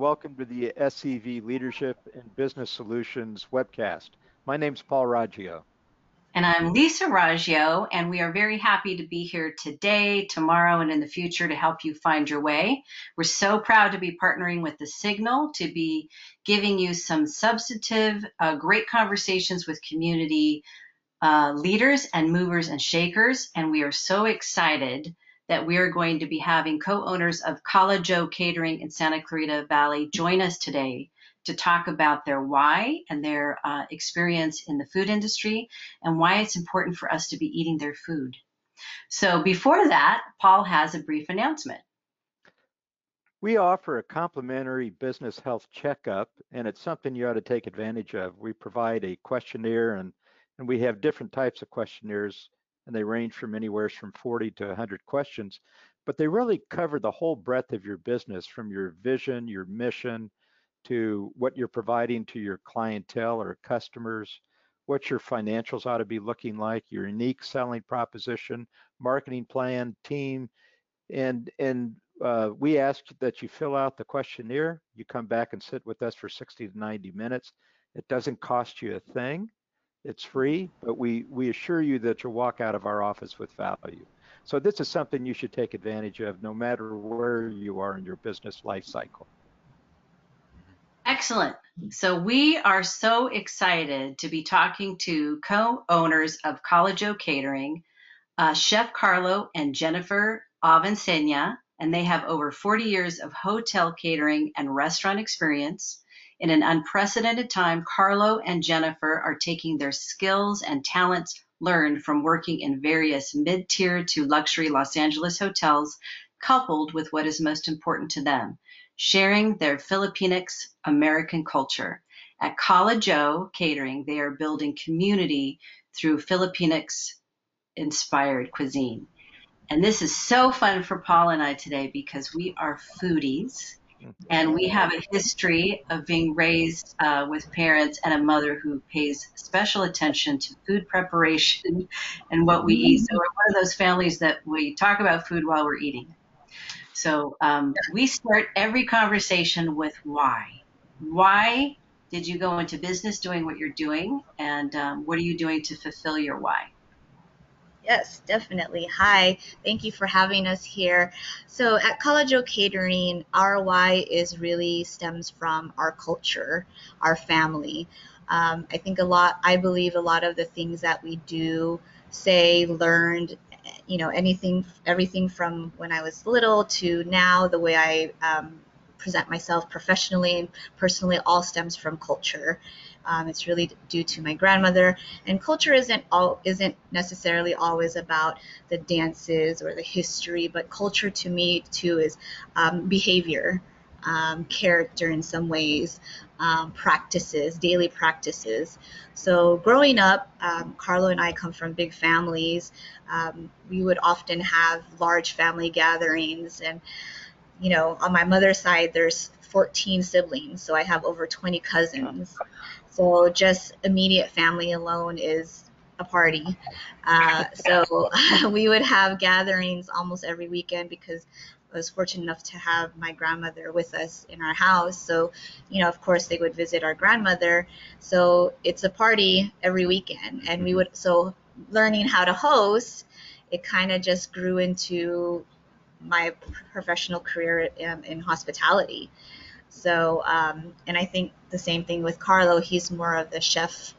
welcome to the SCV Leadership and Business Solutions webcast. My name is Paul Raggio. And I'm Lisa Raggio, and we are very happy to be here today, tomorrow, and in the future to help you find your way. We're so proud to be partnering with The Signal to be giving you some substantive, uh, great conversations with community uh, leaders and movers and shakers. And we are so excited that we are going to be having co-owners of Calajola Catering in Santa Clarita Valley join us today to talk about their why and their uh, experience in the food industry and why it's important for us to be eating their food. So before that, Paul has a brief announcement. We offer a complimentary business health checkup, and it's something you ought to take advantage of. We provide a questionnaire, and, and we have different types of questionnaires and they range from anywhere from 40 to 100 questions, but they really cover the whole breadth of your business from your vision, your mission, to what you're providing to your clientele or customers, what your financials ought to be looking like, your unique selling proposition, marketing plan, team, and and uh, we ask that you fill out the questionnaire. You come back and sit with us for 60 to 90 minutes. It doesn't cost you a thing. It's free, but we, we assure you that you'll walk out of our office with value. So this is something you should take advantage of no matter where you are in your business life cycle. Excellent. So we are so excited to be talking to co-owners of Joe Catering, uh, Chef Carlo and Jennifer Avancenia, and they have over 40 years of hotel catering and restaurant experience. In an unprecedented time, Carlo and Jennifer are taking their skills and talents learned from working in various mid tier to luxury Los Angeles hotels, coupled with what is most important to them sharing their Filipinx American culture. At Calajola Catering, they are building community through Filipinx inspired cuisine. And this is so fun for Paul and I today because we are foodies and we have a history of being raised uh, with parents and a mother who pays special attention to food preparation and what we eat. So we're one of those families that we talk about food while we're eating. So um, we start every conversation with why. Why did you go into business doing what you're doing? And um, what are you doing to fulfill your why? Yes, definitely. Hi, thank you for having us here. So at Joe Catering, why is really stems from our culture, our family. Um, I think a lot, I believe a lot of the things that we do, say, learned, you know, anything, everything from when I was little to now, the way I um, present myself professionally and personally, all stems from culture. Um, it's really due to my grandmother. And culture isn't all isn't necessarily always about the dances or the history, but culture to me too is um, behavior, um, character in some ways, um, practices, daily practices. So growing up, um, Carlo and I come from big families. Um, we would often have large family gatherings and you know, on my mother's side, there's 14 siblings, so I have over 20 cousins. So just immediate family alone is a party. Uh, so we would have gatherings almost every weekend because I was fortunate enough to have my grandmother with us in our house. So, you know, of course, they would visit our grandmother. So it's a party every weekend. And we would, so learning how to host, it kind of just grew into my professional career in, in hospitality. So, um, and I think the same thing with Carlo. He's more of the chef.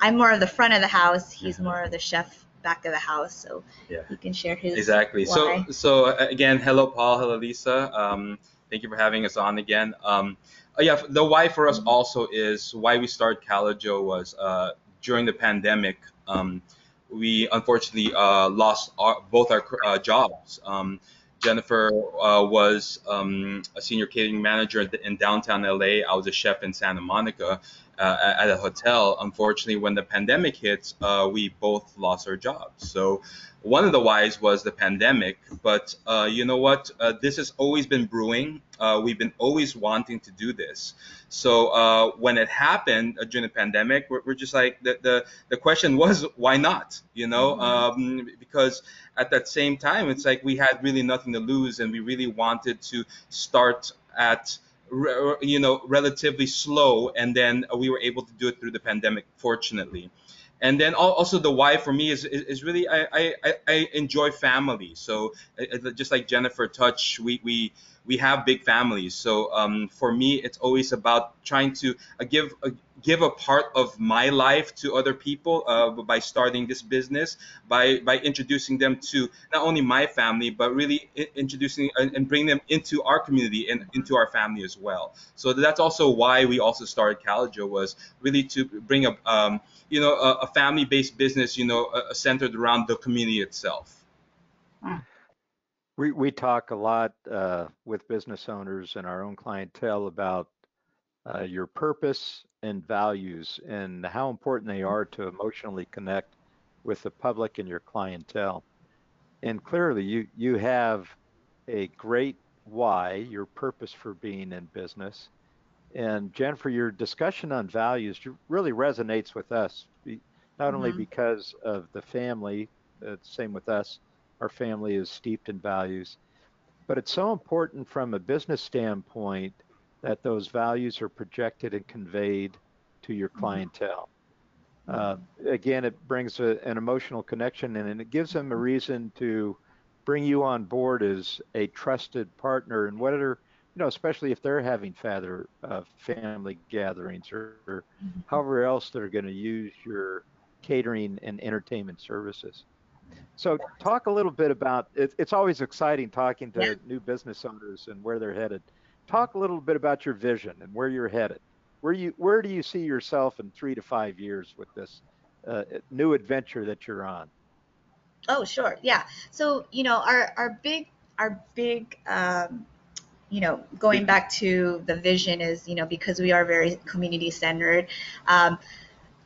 I'm more of the front of the house. He's mm-hmm. more of the chef back of the house. So yeah. he can share his exactly. Why. So, so uh, again, hello, Paul. Hello, Lisa. Um, thank you for having us on again. Um, uh, yeah, the why for us mm-hmm. also is why we started Calajola was uh, during the pandemic. Um, we unfortunately uh, lost our, both our uh, jobs. Um, Jennifer uh, was um, a senior catering manager in downtown LA. I was a chef in Santa Monica uh, at a hotel. Unfortunately, when the pandemic hit, uh, we both lost our jobs. So one of the whys was the pandemic, but uh, you know what? Uh, this has always been brewing. Uh, we've been always wanting to do this. So uh, when it happened uh, during the pandemic, we're, we're, just like the, the the question was why not? You know, mm-hmm. um, because at that same time, it's like we had really nothing to lose, and we really wanted to start at re- you know, relatively slow, and then we were able to do it through the pandemic, fortunately. And then also the why for me is is, really I, I I enjoy family. So just like Jennifer Touch, we we we have big families. So um, for me, it's always about trying to give give a part of my life to other people uh, by starting this business, by by introducing them to not only my family but really introducing and, and bring them into our community and into our family as well. So that's also why we also started Calajola was really to bring a um, you know a, a family-based business, you know, centered around the community itself. We we talk a lot uh, with business owners and our own clientele about uh, your purpose and values and how important they are to emotionally connect with the public and your clientele. And clearly, you you have a great why, your purpose for being in business. And Jennifer, your discussion on values really resonates with us, not only Mm-hmm. because of the family, uh, same with us, our family is steeped in values. But it's so important from a business standpoint that those values are projected and conveyed to your Mm-hmm. clientele. Uh, again, it brings a, an emotional connection and it gives them a reason to bring you on board as a trusted partner and whatever, you know, especially if they're having father, uh, family gatherings or, or Mhm. however else they're going to use your catering and entertainment services. So, talk a little bit about it, it's always exciting talking to Yeah. new business owners and where they're headed. Talk a little bit about your vision and where you're headed. Where you where do you see yourself in three to five years with this uh, new adventure that you're on? Oh, sure. Yeah. So, you know, our our big our big um, you know, going back to the vision is, you know, because we are very community centered. Um,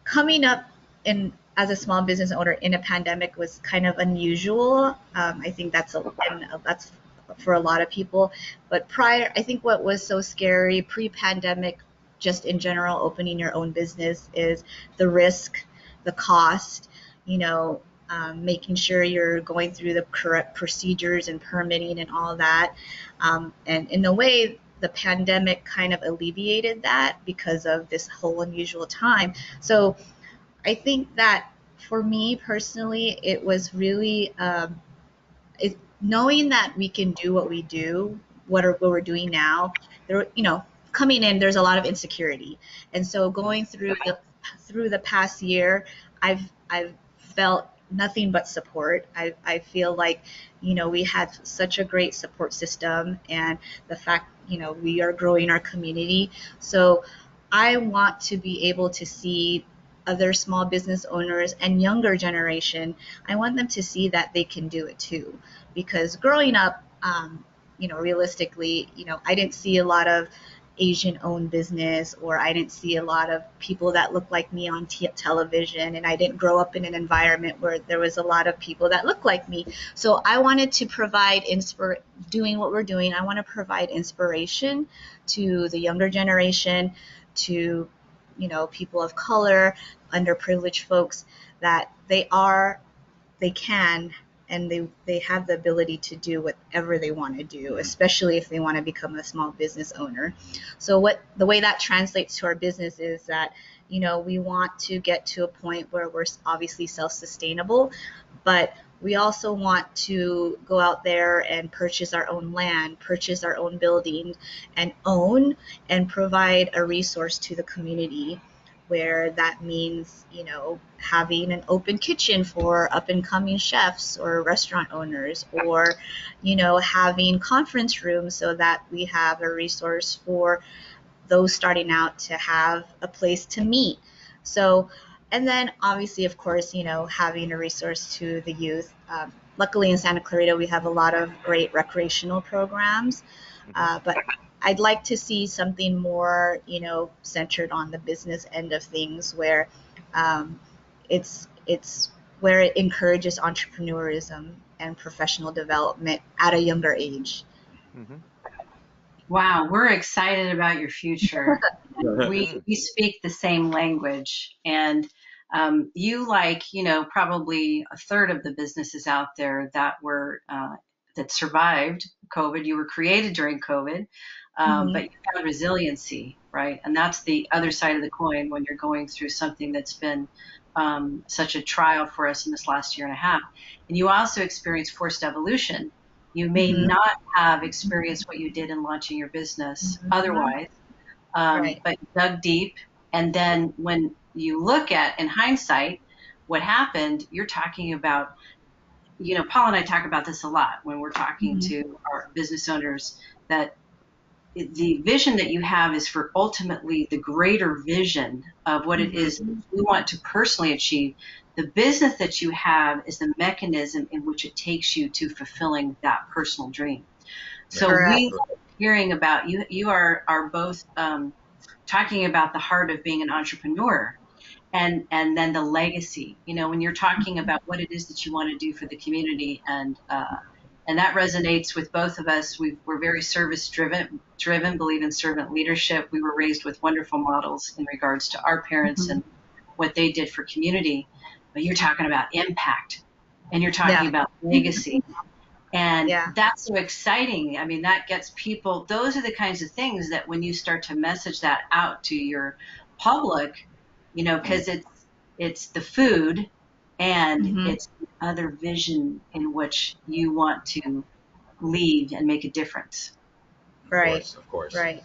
coming up in as a small business owner in a pandemic was kind of unusual. Um, I think that's a and that's for a lot of people. But prior, I think what was so scary pre-pandemic, just in general, opening your own business is the risk, the cost. You know, um, making sure you're going through the correct procedures and permitting and all that. Um, and in a way, the pandemic kind of alleviated that because of this whole unusual time. So I think that for me personally, it was really um, knowing that we can do what we do, what, are, what we're doing now. There, you know, coming in, there's a lot of insecurity, and so going through the through the past year, I've I've felt nothing but support. I, I feel like, you know, we had such a great support system and the fact, you know, we are growing our community. So I want to be able to see other small business owners and younger generation. I want them to see that they can do it too. Because growing up, um, you know, realistically, you know, I didn't see a lot of Asian owned business, or I didn't see a lot of people that looked like me on t- television, and I didn't grow up in an environment where there was a lot of people that looked like me. So I wanted to provide inspir doing what we're doing. I want to provide inspiration to the younger generation, to you know people of color, underprivileged folks that they are, they can and they, they have the ability to do whatever they want to do, mm-hmm. especially if they want to become a small business owner. So what the way that translates to our business is that you know we want to get to a point where we're obviously self-sustainable, but we also want to go out there and purchase our own land, purchase our own building, and own and provide a resource to the community where that means, you know, having an open kitchen for up and coming chefs or restaurant owners, or, you know, having conference rooms so that we have a resource for those starting out to have a place to meet. So, and then obviously, of course, you know, having a resource to the youth. Um, luckily in Santa Clarita, we have a lot of great recreational programs, uh, but I'd like to see something more, you know, centered on the business end of things, where um, it's it's where it encourages entrepreneurism and professional development at a younger age. Mm-hmm. Wow, we're excited about your future. we we speak the same language, and um, you like you know probably a third of the businesses out there that were uh, that survived COVID. You were created during COVID. Um, Mhm. but you found resiliency, right? And that's the other side of the coin when you're going through something that's been um, such a trial for us in this last year and a half. And you also experience forced evolution. You may Mhm. not have experienced what you did in launching your business Mhm. otherwise, um, Right. but dug deep. And then when you look at, in hindsight, what happened, you're talking about, you know, Paul and I talk about this a lot when we're talking Mhm. to our business owners that the vision that you have is for ultimately the greater vision of what it is you want to personally achieve. The business that you have is the mechanism in which it takes you to fulfilling that personal dream. So Correct. we hearing about you. You are are both um, talking about the heart of being an entrepreneur, and and then the legacy. You know, when you're talking about what it is that you want to do for the community, and uh, and that resonates with both of us. we we're very service driven, driven, believe in servant leadership. We were raised with wonderful models in regards to our parents Mhm. and what they did for community. But you're talking about impact, and you're talking Yeah. about legacy. And Yeah. that's so exciting. I mean, that gets people, those are the kinds of things that when you start to message that out to your public, you know, because it's, it's the food and Mhm. it's other vision in which you want to leave and make a difference. Of Right. course, of course. Right.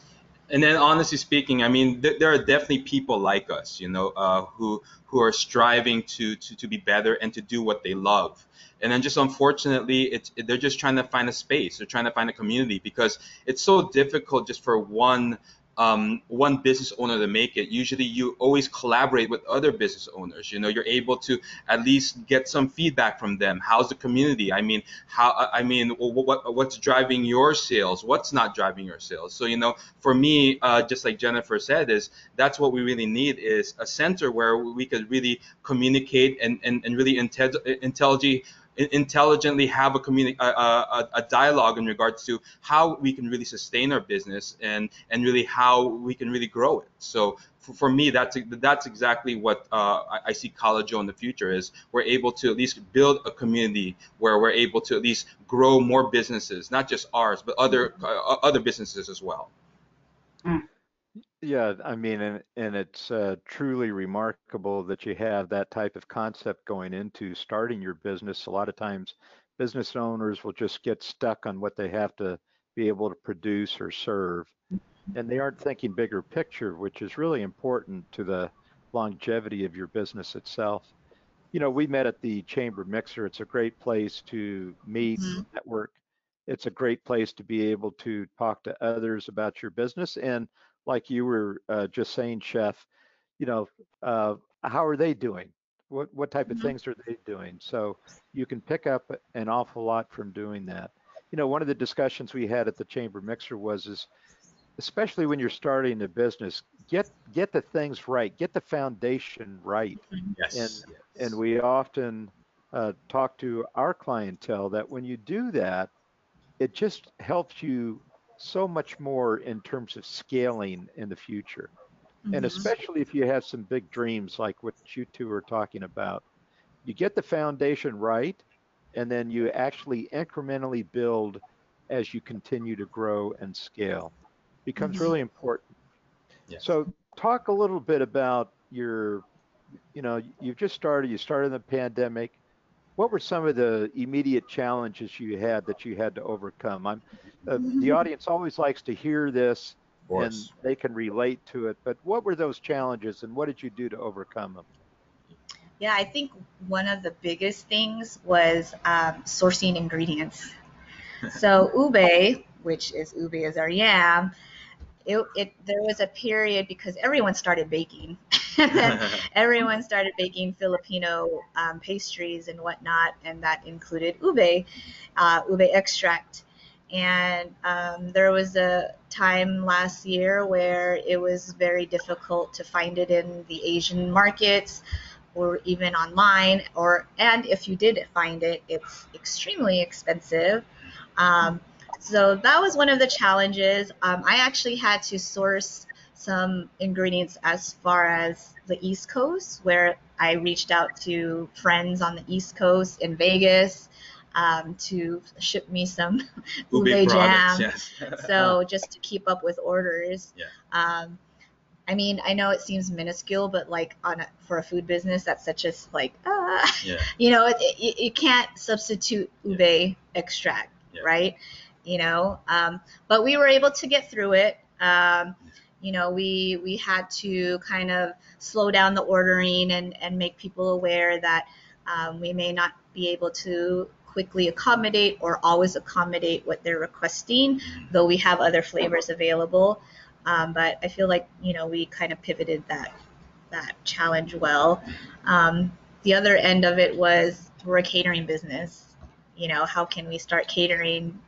and then honestly speaking i mean th- there are definitely people like us you know uh, who who are striving to, to to be better and to do what they love and then just unfortunately it's they're just trying to find a space they're trying to find a community because it's so difficult just for one um, one business owner to make it usually you always collaborate with other business owners. You know you're able to at least get some feedback from them. How's the community? I mean how i mean what, what's driving your sales? What's not driving your sales? So you know for me, uh, just like Jennifer said, is that's what we really need is a center where we could really communicate and, and, and really inte- intelligently intelligently have a communi- a, a, a dialogue in regards to how we can really sustain our business and and really how we can really grow it. So for, for me, that's that's exactly what uh, I, see Calajola in the future is we're able to at least build a community where we're able to at least grow more businesses, not just ours, but other uh, other businesses as well. Yeah, I mean, and, and it's uh, truly remarkable that you have that type of concept going into starting your business. A lot of times, business owners will just get stuck on what they have to be able to produce or serve, and they aren't thinking bigger picture, which is really important to the longevity of your business itself. You know, we met at the Chamber Mixer. It's a great place to meet, Mhm. network. It's a great place to be able to talk to others about your business and like you were uh, just saying, Chef, you know, uh, how are they doing? What what type of Mhm. things are they doing? So you can pick up an awful lot from doing that. You know, one of the discussions we had at the chamber mixer was is especially when you're starting a business, get get the things right, get the foundation right. Yes. And we often uh, talk to our clientele that when you do that, it just helps you so much more in terms of scaling in the future. And Mhm. especially if you have some big dreams like what you two are talking about, you get the foundation right, and then you actually incrementally build as you continue to grow and scale. Becomes Mhm. really important. Yes. So, talk a little bit about your, you know, you've just started, you started in the pandemic. What were some of the immediate challenges you had that you had to overcome? I'm, uh, the audience always likes to hear this and they can relate to it, but what were those challenges and what did you do to overcome them? Yeah, I think one of the biggest things was um, sourcing ingredients. So ube, which is ube is our yam, it, it there was a period because everyone started baking, and then everyone started baking Filipino um, pastries and whatnot, and that included ube, uh, ube extract. And um, there was a time last year where it was very difficult to find it in the Asian markets or even online or and if you did find it it's extremely expensive um, so that was one of the challenges um, i actually had to source some ingredients as far as the east coast where i reached out to friends on the east coast in vegas um, to ship me some Ube jam. yes. So just to keep up with orders. Yeah. Um, I mean, I know it seems minuscule, but like on a, for a food business, that's such a s- like ah, Yeah. you know, it, it, you can't substitute ube extract, Yeah. right? You know, um, but we were able to get through it. Um, you know, we we had to kind of slow down the ordering and and make people aware that um, we may not be able to quickly accommodate or always accommodate what they're requesting, though we have other flavors available. Um, but I feel like you know we kind of pivoted that that challenge well. Um, the other end of it was we're a catering business. You know, how can we start catering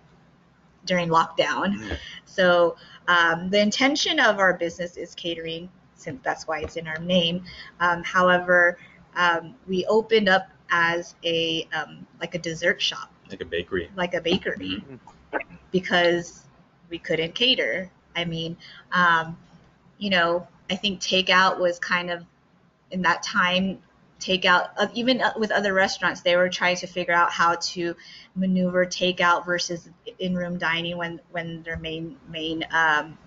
during lockdown? So um, the intention of our business is catering, since that's why it's in our name. Um, however, um, we opened up as a um, like a dessert shop, Like a bakery. like a bakery, Mhm. because we couldn't cater. I mean, um, you know, I think takeout was kind of in that time. Takeout, uh, even uh, with other restaurants, they were trying to figure out how to maneuver takeout versus in-room dining when when their main main um,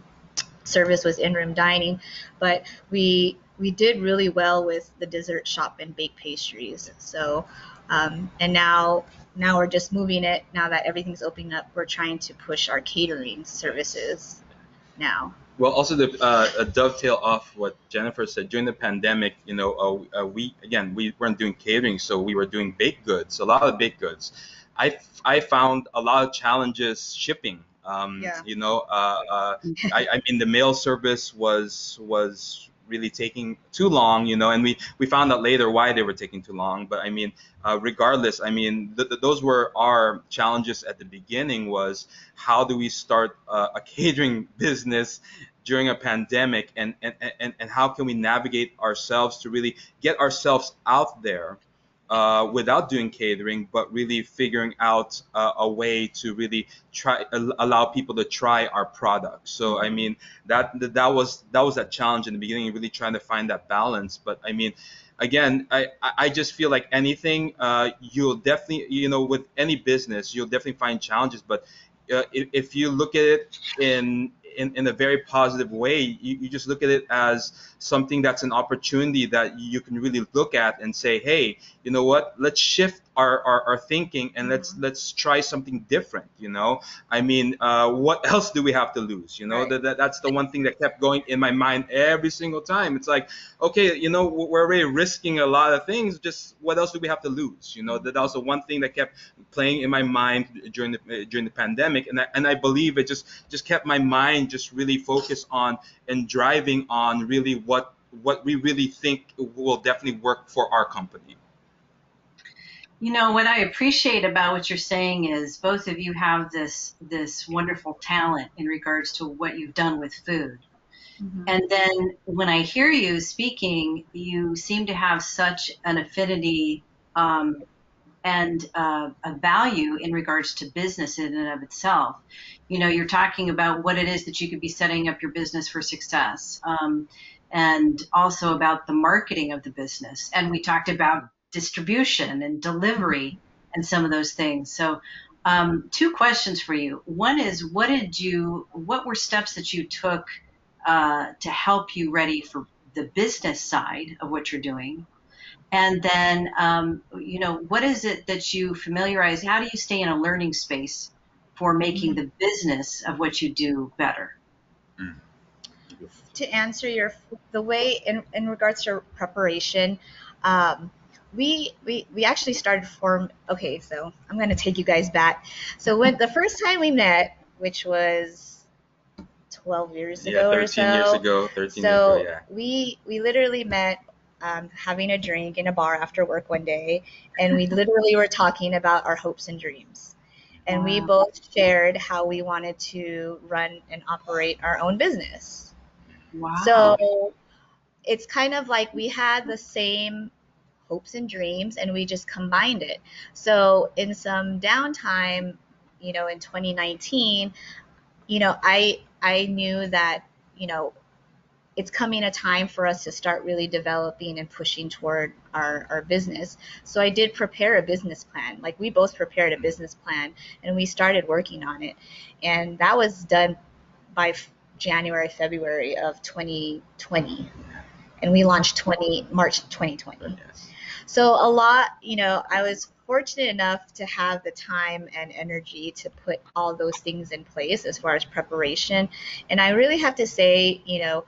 service was in-room dining. But we we did really well with the dessert shop and baked pastries. So, um, and now now we're just moving it. Now that everything's opening up, we're trying to push our catering services now. Well, also the uh, a dovetail off what Jennifer said during the pandemic. You know, uh, uh, we again we weren't doing catering, so we were doing baked goods, a lot of baked goods. I I found a lot of challenges shipping. Um, Yeah. You know, uh, uh, I, I mean the mail service was was really taking too long. You know, and we we found out later why they were taking too long. But I mean, uh, regardless, I mean th- th- those were our challenges at the beginning. Was how do we start uh, a catering business during a pandemic and, and, and, and how can we navigate ourselves to really get ourselves out there uh, without doing catering, but really figuring out uh, a way to really try allow people to try our product. So I mean that that was that was that challenge in the beginning, really trying to find that balance. But I mean, again, I I I just feel like anything, uh, you'll definitely you know with any business, you'll definitely find challenges. But uh, if, if you look at it in in, in a very positive way, you, you just look at it as something that's an opportunity that you can really look at and say, hey, you know what? Let's shift our, our, our thinking and let's let's try something different. You know, I mean, uh, what else do we have to lose? You know, Right. that, that that's the one thing that kept going in my mind every single time. It's like, okay, you know, we're already risking a lot of things. Just what else do we have to lose? You know, that that was the one thing that kept playing in my mind during the during the pandemic, and I, and I believe it just just kept my mind just really focus on and driving on really what what we really think will definitely work for our company. You know what I appreciate about what you're saying is both of you have this this wonderful talent in regards to what you've done with food. And then when I hear you speaking, you seem to have such an affinity um, and uh, a value in regards to business in and of itself. You know, you're talking about what it is that you could be setting up your business for success, um, and also about the marketing of the business. And we talked about distribution and delivery and some of those things. So. Um, two questions for you. One is, what did you, what were steps that you took uh, to help you ready for the business side of what you're doing. And then, um, you know, what is it that you familiarize? How do you stay in a learning space for making the business of what you do better? to answer your the way in, in regards to preparation um, we, we we actually started form okay so i'm going to take you guys back so when the first time we met which was 12 years Yeah, ago 13 or so years ago, 13 so years ago, yeah. we we literally met um, having a drink in a bar after work one day and we literally were talking about our hopes and dreams and we both shared how we wanted to run and operate our own business Wow. so it's kind of like we had the same hopes and dreams and we just combined it. So in some downtime, you know, in 2019, you know, I I knew that, you know, it's coming a time for us to start really developing and pushing toward our, our business. So I did prepare a business plan. Like we both prepared a mm-hmm. business plan and we started working on it. And that was done by January, February of 2020. And we launched 20 March 2020. So a lot, you know, I was fortunate enough to have the time and energy to put all those things in place as far as preparation. And I really have to say, you know,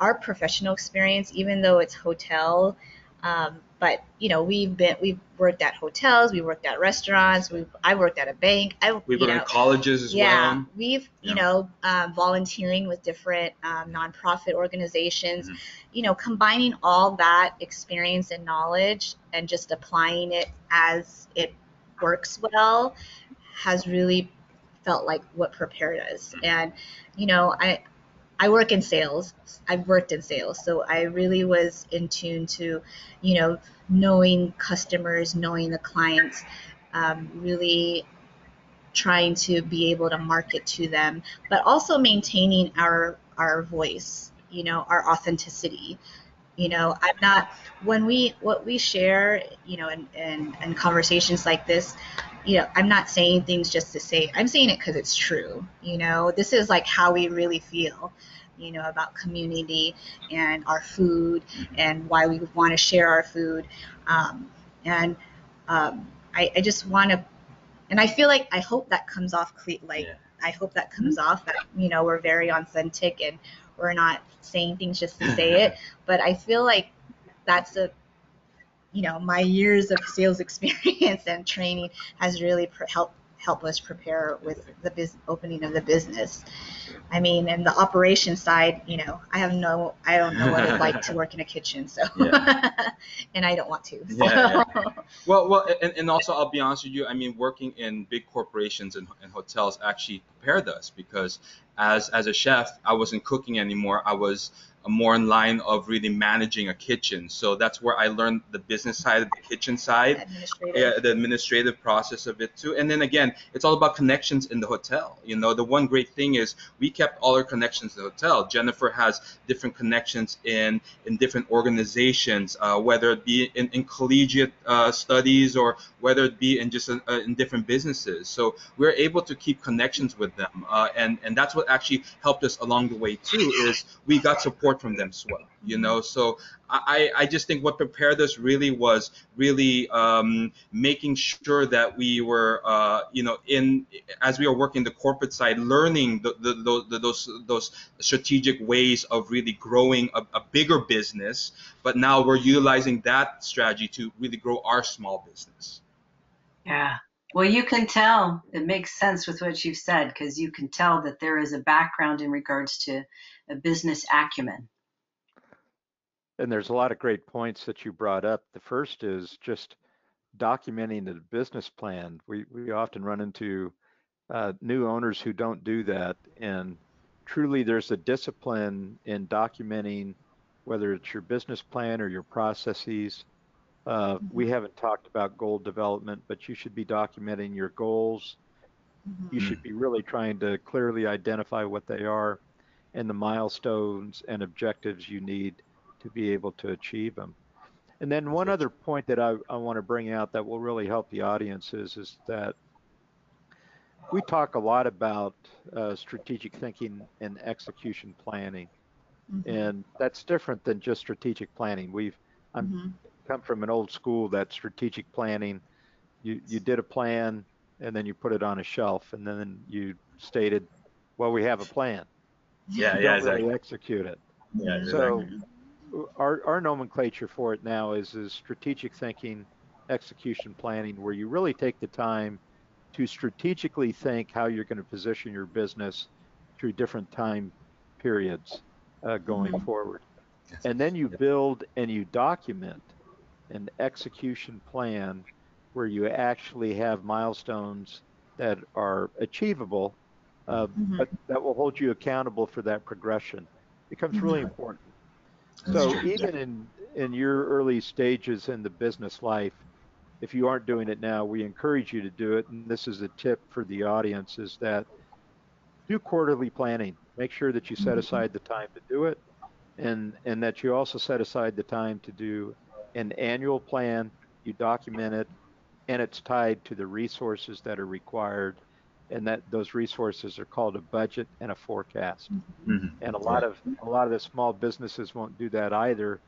our professional experience, even though it's hotel, um, but you know we've been we've worked at hotels, we worked at restaurants, we I worked at a bank. I we've been in colleges as yeah, well. we've you know um, volunteering with different um, nonprofit organizations. Mm-hmm. You know, combining all that experience and knowledge and just applying it as it works well has really felt like what prepared us. Mm-hmm. And you know, I I work in sales. I've worked in sales, so I really was in tune to, you know, knowing customers, knowing the clients, um, really trying to be able to market to them, but also maintaining our our voice, you know, our authenticity. You know, I'm not when we what we share, you know, in, in, in conversations like this, you know, I'm not saying things just to say, I'm saying it because it's true. You know, this is like how we really feel, you know, about community and our food and why we want to share our food. Um, and um, I, I, just want to, and I feel like I hope that comes off cle- like, yeah. I hope that comes off that, you know, we're very authentic and we're not saying things just to say it. But I feel like that's a you know, my years of sales experience and training has really pr- helped help us prepare with the opening of the business. I mean, and the operation side, you know, I have no, I don't know what it's like to work in a kitchen, so, yeah. and I don't want to. So. Yeah, yeah, Well, well, and, and also I'll be honest with you. I mean, working in big corporations and, and hotels actually prepared us because as as a chef, I wasn't cooking anymore. I was more in line of really managing a kitchen. So that's where I learned the business side of the kitchen side, yeah, the administrative process of it too. And then again, it's all about connections in the hotel. You know, the one great thing is we kept all our connections in the hotel. Jennifer has different connections in in different organizations, uh, whether it be in, in collegiate uh, studies or whether it be in just uh, in different businesses. So we're able to keep connections with them, uh, and and that's what actually helped us along the way too. Is we got support from them as well you know? So i i just think what prepared us really was really um, making sure that we were uh, you know in as we were working the corporate side learning the, the, the, those those strategic ways of really growing a, a bigger business but now we're utilizing that strategy to really grow our small business. Yeah well, you can tell it makes sense with what you've said because you can tell that there is a background in regards to a business acumen. And there's a lot of great points that you brought up. The first is just documenting the business plan. We we often run into uh, new owners who don't do that, and truly there's a discipline in documenting whether it's your business plan or your processes. Uh, we mm-hmm. haven't talked about goal development, but you should be documenting your goals. Mm-hmm. You should be really trying to clearly identify what they are and the milestones and objectives you need to be able to achieve them. And then one other point that I, I want to bring out that will really help the audience is, is that we talk a lot about uh, strategic thinking and execution planning. Mm-hmm. And that's different than just strategic planning. We've I'm mm-hmm. Come from an old school that strategic planning, you, you did a plan and then you put it on a shelf and then you stated, well, we have a plan. Yeah, you yeah, exactly. really execute it. Yeah, so exactly. our, our nomenclature for it now is, is strategic thinking, execution planning, where you really take the time to strategically think how you're going to position your business through different time periods uh, going mm-hmm. forward. And then you build and you document an execution plan where you actually have milestones that are achievable uh, mm-hmm. but that will hold you accountable for that progression. becomes really mm-hmm. important. That's so true. even in in your early stages in the business life, if you aren't doing it now, we encourage you to do it. And this is a tip for the audience: is that do quarterly planning. Make sure that you set mm-hmm. aside the time to do it. and and that you also set aside the time to do an annual plan. You document it, and it's tied to the resources that are required, and that those resources are called a budget and a forecast. Mhm. And a lot of a lot of the small businesses won't do that either,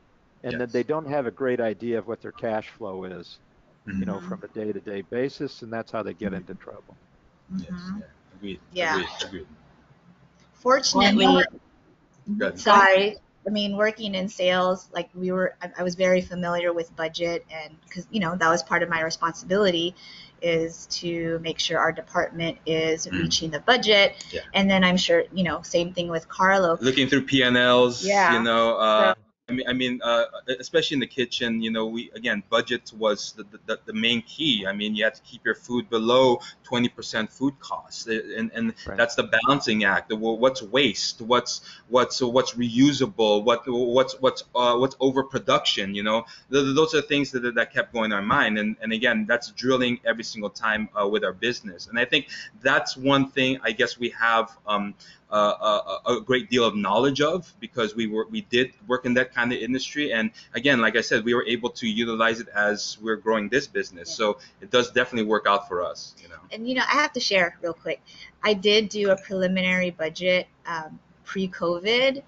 and then they don't have a great idea of what their cash flow is, you know, Mhm. from a day-to-day basis, and that's how they get into trouble. Yes, yeah. Agreed. Yeah. Agreed. Agreed. Fortunately, Good. sorry. I mean, working in sales, like we were, I, I was very familiar with budget, and because you know that was part of my responsibility, is to make sure our department is Mm. reaching the budget. Yeah. And then I'm sure you know, same thing with Carlo. looking through P&Ls, Yeah. you know, uh, I mean, I mean, uh, especially in the kitchen, you know, we again, budget was the, the, the main key. I mean, you have to keep your food below 20% food costs, and and Right. that's the balancing act. What's waste? What's what's what's reusable? What what's what's uh, what's overproduction? You know, those are things that that kept going in our mind, and and again, that's drilling every single time uh, with our business. And I think that's one thing I guess we have. Um, uh, a, a great deal of knowledge of because we were we did work in that kind of industry and again like i said we were able to utilize it as we're growing this business Yeah. so it does definitely work out for us you know and you know, I have to share real quick. I did do a preliminary budget um, pre-COVID,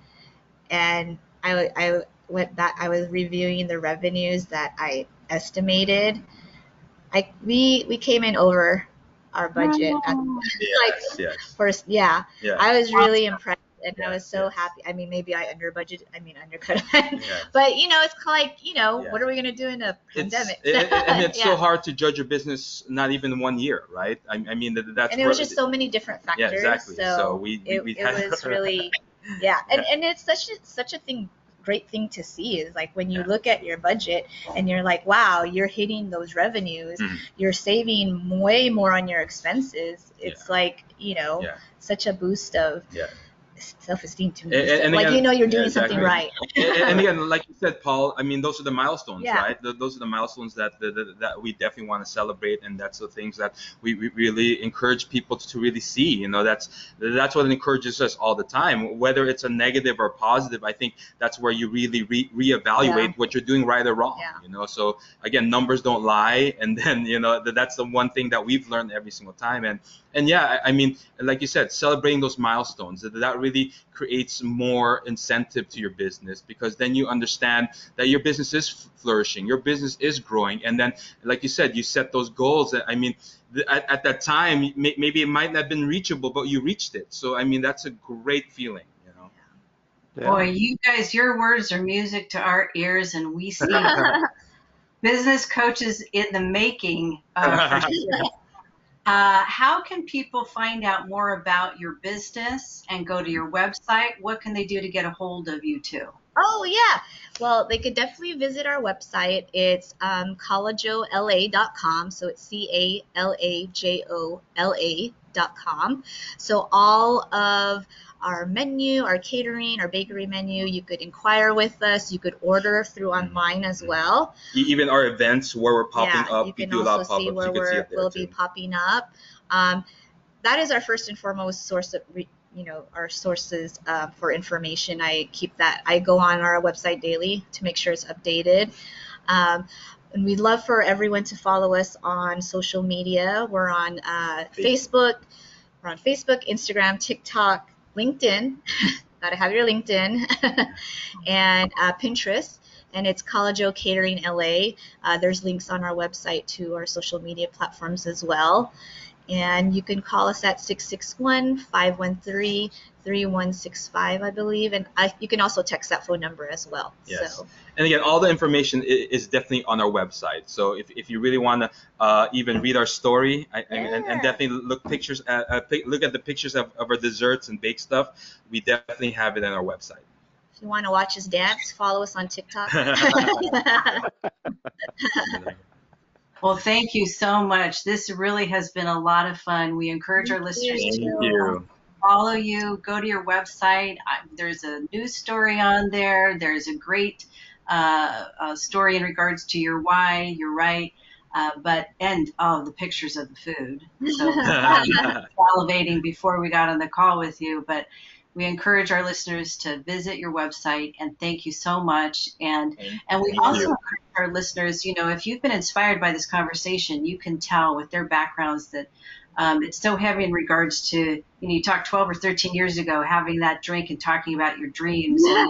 and I, I went back. I was reviewing the revenues that I estimated. I we we came in over our budget. At, ah. yes yes first, yeah, yeah I was really impressed, and I was so yes. happy. I mean, maybe I under budget. I mean, undercut. yeah. but you know, it's like you know, Yeah. what are we gonna do in a It's, pandemic? it, it- I mean, it's Yeah. so hard to judge a business not even one year, right? I, I mean, that, that's and it was where- just so many different factors. yeah, factors. exactly. So, So we, we, it, we it was really, yeah, and, and it's such a such a thing, great thing to see is like when you Yeah. look at your budget and you're like, wow, you're hitting those revenues, Mhm. you're saving way more on your expenses. It's like you know, Yeah. such a boost of Yeah. Self-esteem to me. And- and like again- you know, you're yeah, doing something right. and, and again, like you said, Paul, I mean, those are the milestones, Yeah. right? Th those are the milestones that, that, that- that we definitely want to celebrate, and that's the things that we, we really encourage people to really see. You know, that's that's what encourages us all the time, whether it's a negative or positive. I think that's where you really re- reevaluate Yeah. what you're doing right or wrong. You know, so again, numbers don't lie, and then you know that, that's the one thing that we've learned every single time, and and yeah, I, I mean, like you said, celebrating those milestones that, that really creates more incentive to your business because then you understand that your business is flourishing, your business is growing, and then, like you said, you set those goals. That I mean, at, at that time, may, maybe it might not have been reachable, but you reached it. So I mean, that's a great feeling, you know. Yeah. Boy, you guys, your words are music to our ears, and we see business coaches in the making. Uh, for sure. Uh, how can people find out more about your business and go to your website? What can they do to get a hold of you too? Oh yeah. Well, they could definitely visit our website. It's um, calajola.com. So it's C A L A J O L A dot com. So all of our menu, our catering, our bakery menu, you could inquire with us. You could order through online as well. E- Even our events where we're popping yeah, up, you we can do a lot also of see where You can see we're, it there we'll too. be popping up. Um, that is our first and foremost source of, you know, our sources uh, for information. I keep that. I go on our website daily to make sure it's updated. Um, and we'd love for everyone to follow us on social media. We're on uh, Facebook. We're on Facebook, Instagram, TikTok, LinkedIn. Gotta have your LinkedIn, and uh, Pinterest. And it's Calajola Catering LA. Uh, there's links on our website to our social media platforms as well. And you can call us at 661 513 3165, I believe. And I, you can also text that phone number as well. Yes. So, And again, all the information is definitely on our website. So if, if you really want to uh, even read our story I, and, and, and definitely look pictures at, uh, look at the pictures of, of our desserts and baked stuff, we definitely have it on our website. if you want to watch us dance, follow us on TikTok. Well, thank you so much. This really has been a lot of fun. We encourage our listeners you. to follow you, go to your website. I, there's a news story on there. There's a great uh, story in regards to your why. You're right. Uh, but and oh, the pictures of the food. So salivating before we got on the call with you. But we encourage our listeners to visit your website and thank you so much. And Thank and we also you. encourage our listeners, you know, if you've been inspired by this conversation, you can tell with their backgrounds that um, it's so heavy in regards to, you know, you talked 12 or 13 years ago, having that drink and talking about your dreams. And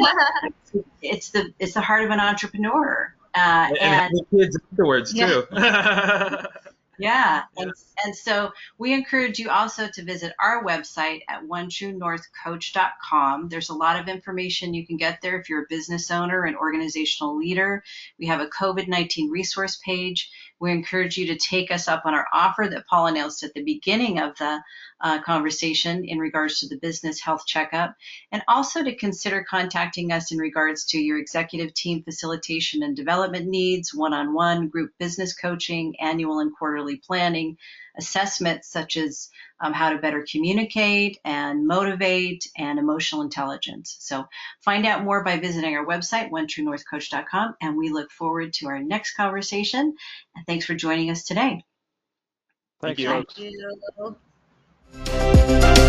it's the it's the heart of an entrepreneur. Uh, And, and and kids afterwards Yeah. too. yeah, and, and so we encourage you also to visit our website at onetruenorthcoach.com. There's a lot of information you can get there if you're a business owner and organizational leader. We have a COVID 19 resource page. We encourage you to take us up on our offer that Paul announced at the beginning of the uh, conversation in regards to the business health checkup, and also to consider contacting us in regards to your executive team facilitation and development needs, one on one group business coaching, annual and quarterly planning, assessments such as um, how to better communicate and motivate, and emotional intelligence. So find out more by visiting our website, onetruenorthcoach.com, and we look forward to our next conversation. And thanks for joining us today. Thank you. Thank you. Música